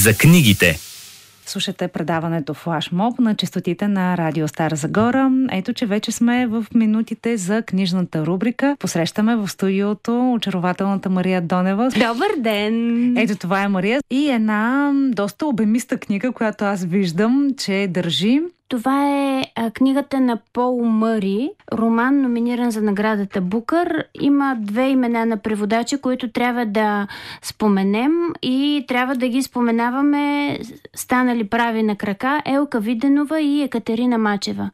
за книгите. Слушате предаването Флашмоб на частотите на Радио Стара Загора. Ето, че вече сме в минутите за книжната рубрика. Посрещаме в студиото очарователната Мария Донева. Добър ден! Ето това е Мария и една доста обемиста книга, която аз виждам, че държи това е а, книгата на Пол Мъри, роман номиниран за наградата Букър. Има две имена на преводачи, които трябва да споменем и трябва да ги споменаваме станали прави на крака Елка Виденова и Екатерина Мачева.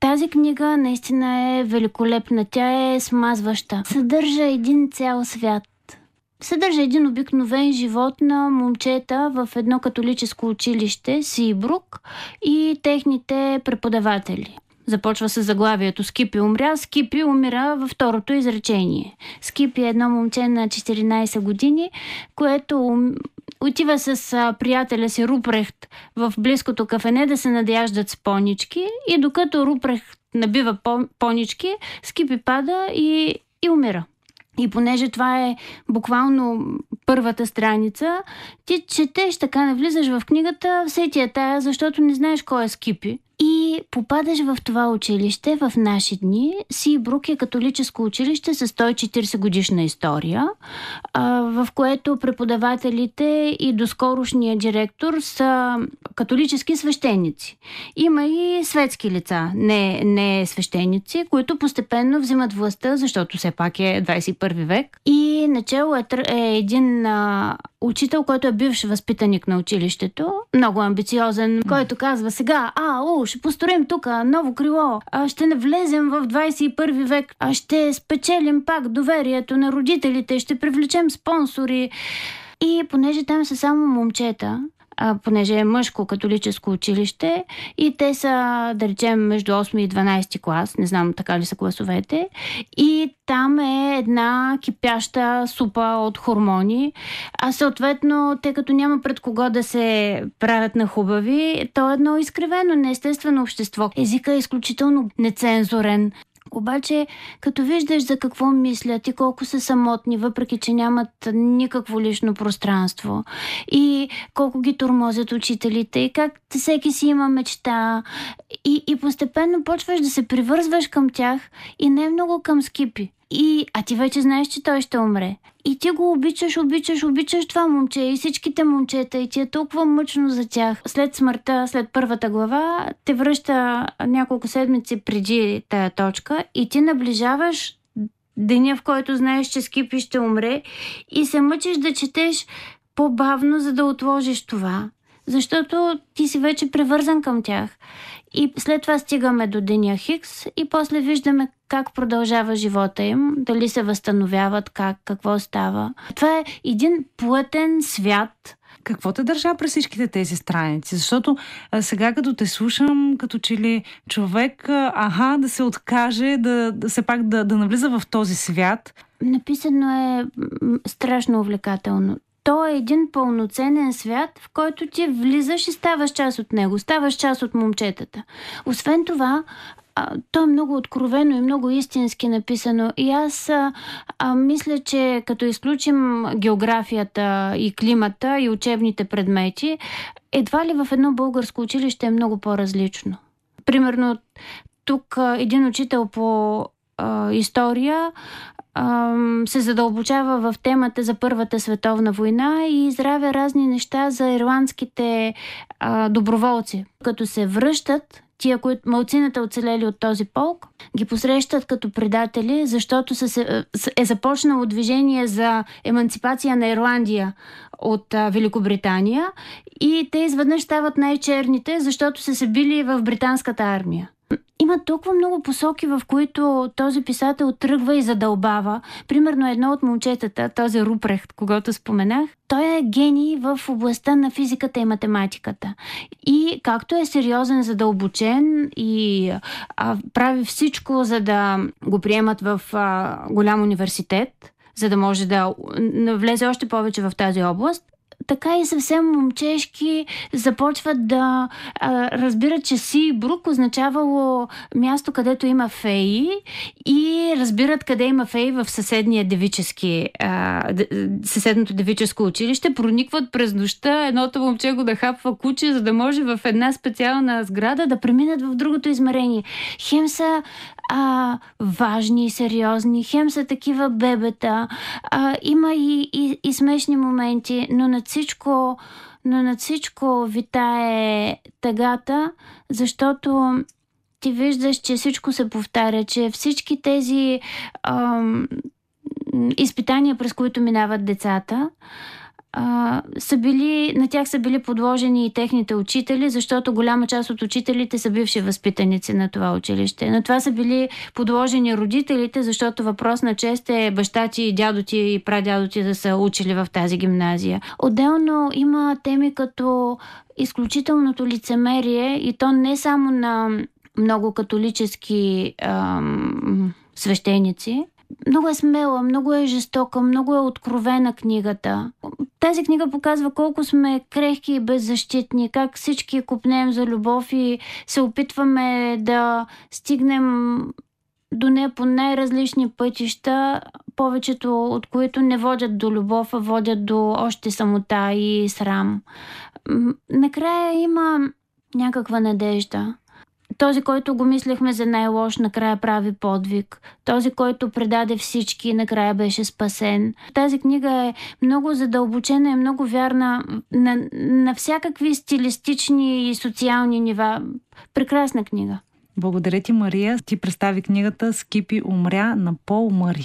Тази книга наистина е великолепна. Тя е смазваща. Съдържа един цял свят съдържа един обикновен живот на момчета в едно католическо училище Сибрук и техните преподаватели. Започва с заглавието Скипи умря, Скипи умира във второто изречение. Скипи е едно момче на 14 години, което отива с приятеля си Рупрехт в близкото кафене да се надяждат с понички и докато Рупрехт набива понички, Скипи пада и, и умира. И понеже това е буквално първата страница, ти четеш така, навлизаш в книгата, все ти е тая, защото не знаеш кой е Скипи. И попадаш в това училище в наши дни. Сибрук е католическо училище с 140 годишна история, в което преподавателите и доскорошния директор са католически свещеници. Има и светски лица, не, не свещеници, които постепенно взимат властта, защото все пак е 21 век. И начало е, е един учител, който е бивш възпитаник на училището, много амбициозен, който казва сега, а, о, ще построим тук ново крило, а ще не влезем в 21 век, а ще спечелим пак доверието на родителите, ще привлечем спонсори. И понеже там са само момчета, а, понеже е мъжко католическо училище и те са, да речем, между 8 и 12 клас, не знам така ли са класовете, и там е една кипяща супа от хормони, а съответно, тъй като няма пред кого да се правят на хубави, то е едно изкривено, неестествено общество. Езика е изключително нецензурен. Обаче, като виждаш за какво мислят и колко са самотни, въпреки че нямат никакво лично пространство, и колко ги тормозят учителите, и как всеки си има мечта, и, и постепенно почваш да се привързваш към тях и не много към скипи. И, а ти вече знаеш, че той ще умре. И ти го обичаш, обичаш, обичаш това момче и всичките момчета и ти е толкова мъчно за тях. След смъртта, след първата глава, те връща няколко седмици преди тая точка и ти наближаваш деня, в който знаеш, че Скипи ще умре и се мъчиш да четеш по-бавно, за да отложиш това. Защото ти си вече превързан към тях. И след това стигаме до деня Хикс и после виждаме как продължава живота им, дали се възстановяват, как, какво става. Това е един плътен свят, какво те държа през всичките тези страници? Защото а, сега като те слушам, като че ли човек, а, аха, да се откаже, да, да се пак да, да навлиза в този свят. Написано е страшно увлекателно то е един пълноценен свят, в който ти влизаш и ставаш част от него, ставаш част от момчетата. Освен това, а, то е много откровено и много истински написано. И аз а, а, мисля, че като изключим географията и климата и учебните предмети, едва ли в едно българско училище е много по-различно. Примерно, тук а, един учител по а, история се задълбочава в темата за Първата световна война и изравя разни неща за ирландските а, доброволци. Като се връщат, тия, които малцината оцелели от този полк, ги посрещат като предатели, защото се, е започнало движение за емансипация на Ирландия от а, Великобритания и те изведнъж стават най-черните, защото са се били в британската армия. Има толкова много посоки, в които този писател тръгва и задълбава. Примерно едно от момчетата, този Рупрехт, когато споменах, той е гений в областта на физиката и математиката. И както е сериозен, задълбочен и а, прави всичко, за да го приемат в а, голям университет, за да може да влезе още повече в тази област, така и съвсем момчешки започват да а, разбират, че Си Брук означавало място, където има феи и разбират къде има феи в съседния девически, а, съседното девическо училище, проникват през нощта, едното момче го да хапва куче, за да може в една специална сграда да преминат в другото измерение. Хем са а, важни и сериозни, хем са такива бебета, а, има и, и, и смешни моменти, но над всичко, но над всичко витае тъгата, защото ти виждаш, че всичко се повтаря, че всички тези ам, изпитания, през които минават децата, са били, на тях са били подложени и техните учители, защото голяма част от учителите са бивши възпитаници на това училище. Но това са били подложени родителите, защото въпрос на чест е баща ти, дядо ти и прадядо ти да са учили в тази гимназия. Отделно има теми като изключителното лицемерие и то не само на много католически ам, свещеници, много е смела, много е жестока, много е откровена книгата. Тази книга показва колко сме крехки и беззащитни, как всички купнем за любов и се опитваме да стигнем до нея по най-различни пътища, повечето от които не водят до любов, а водят до още самота и срам. Накрая има някаква надежда. Този, който го мислехме за най-лош, накрая прави подвиг. Този, който предаде всички, накрая беше спасен. Тази книга е много задълбочена и много вярна на, на всякакви стилистични и социални нива. Прекрасна книга. Благодаря ти, Мария. Ти представи книгата Скипи умря на Пол Мари.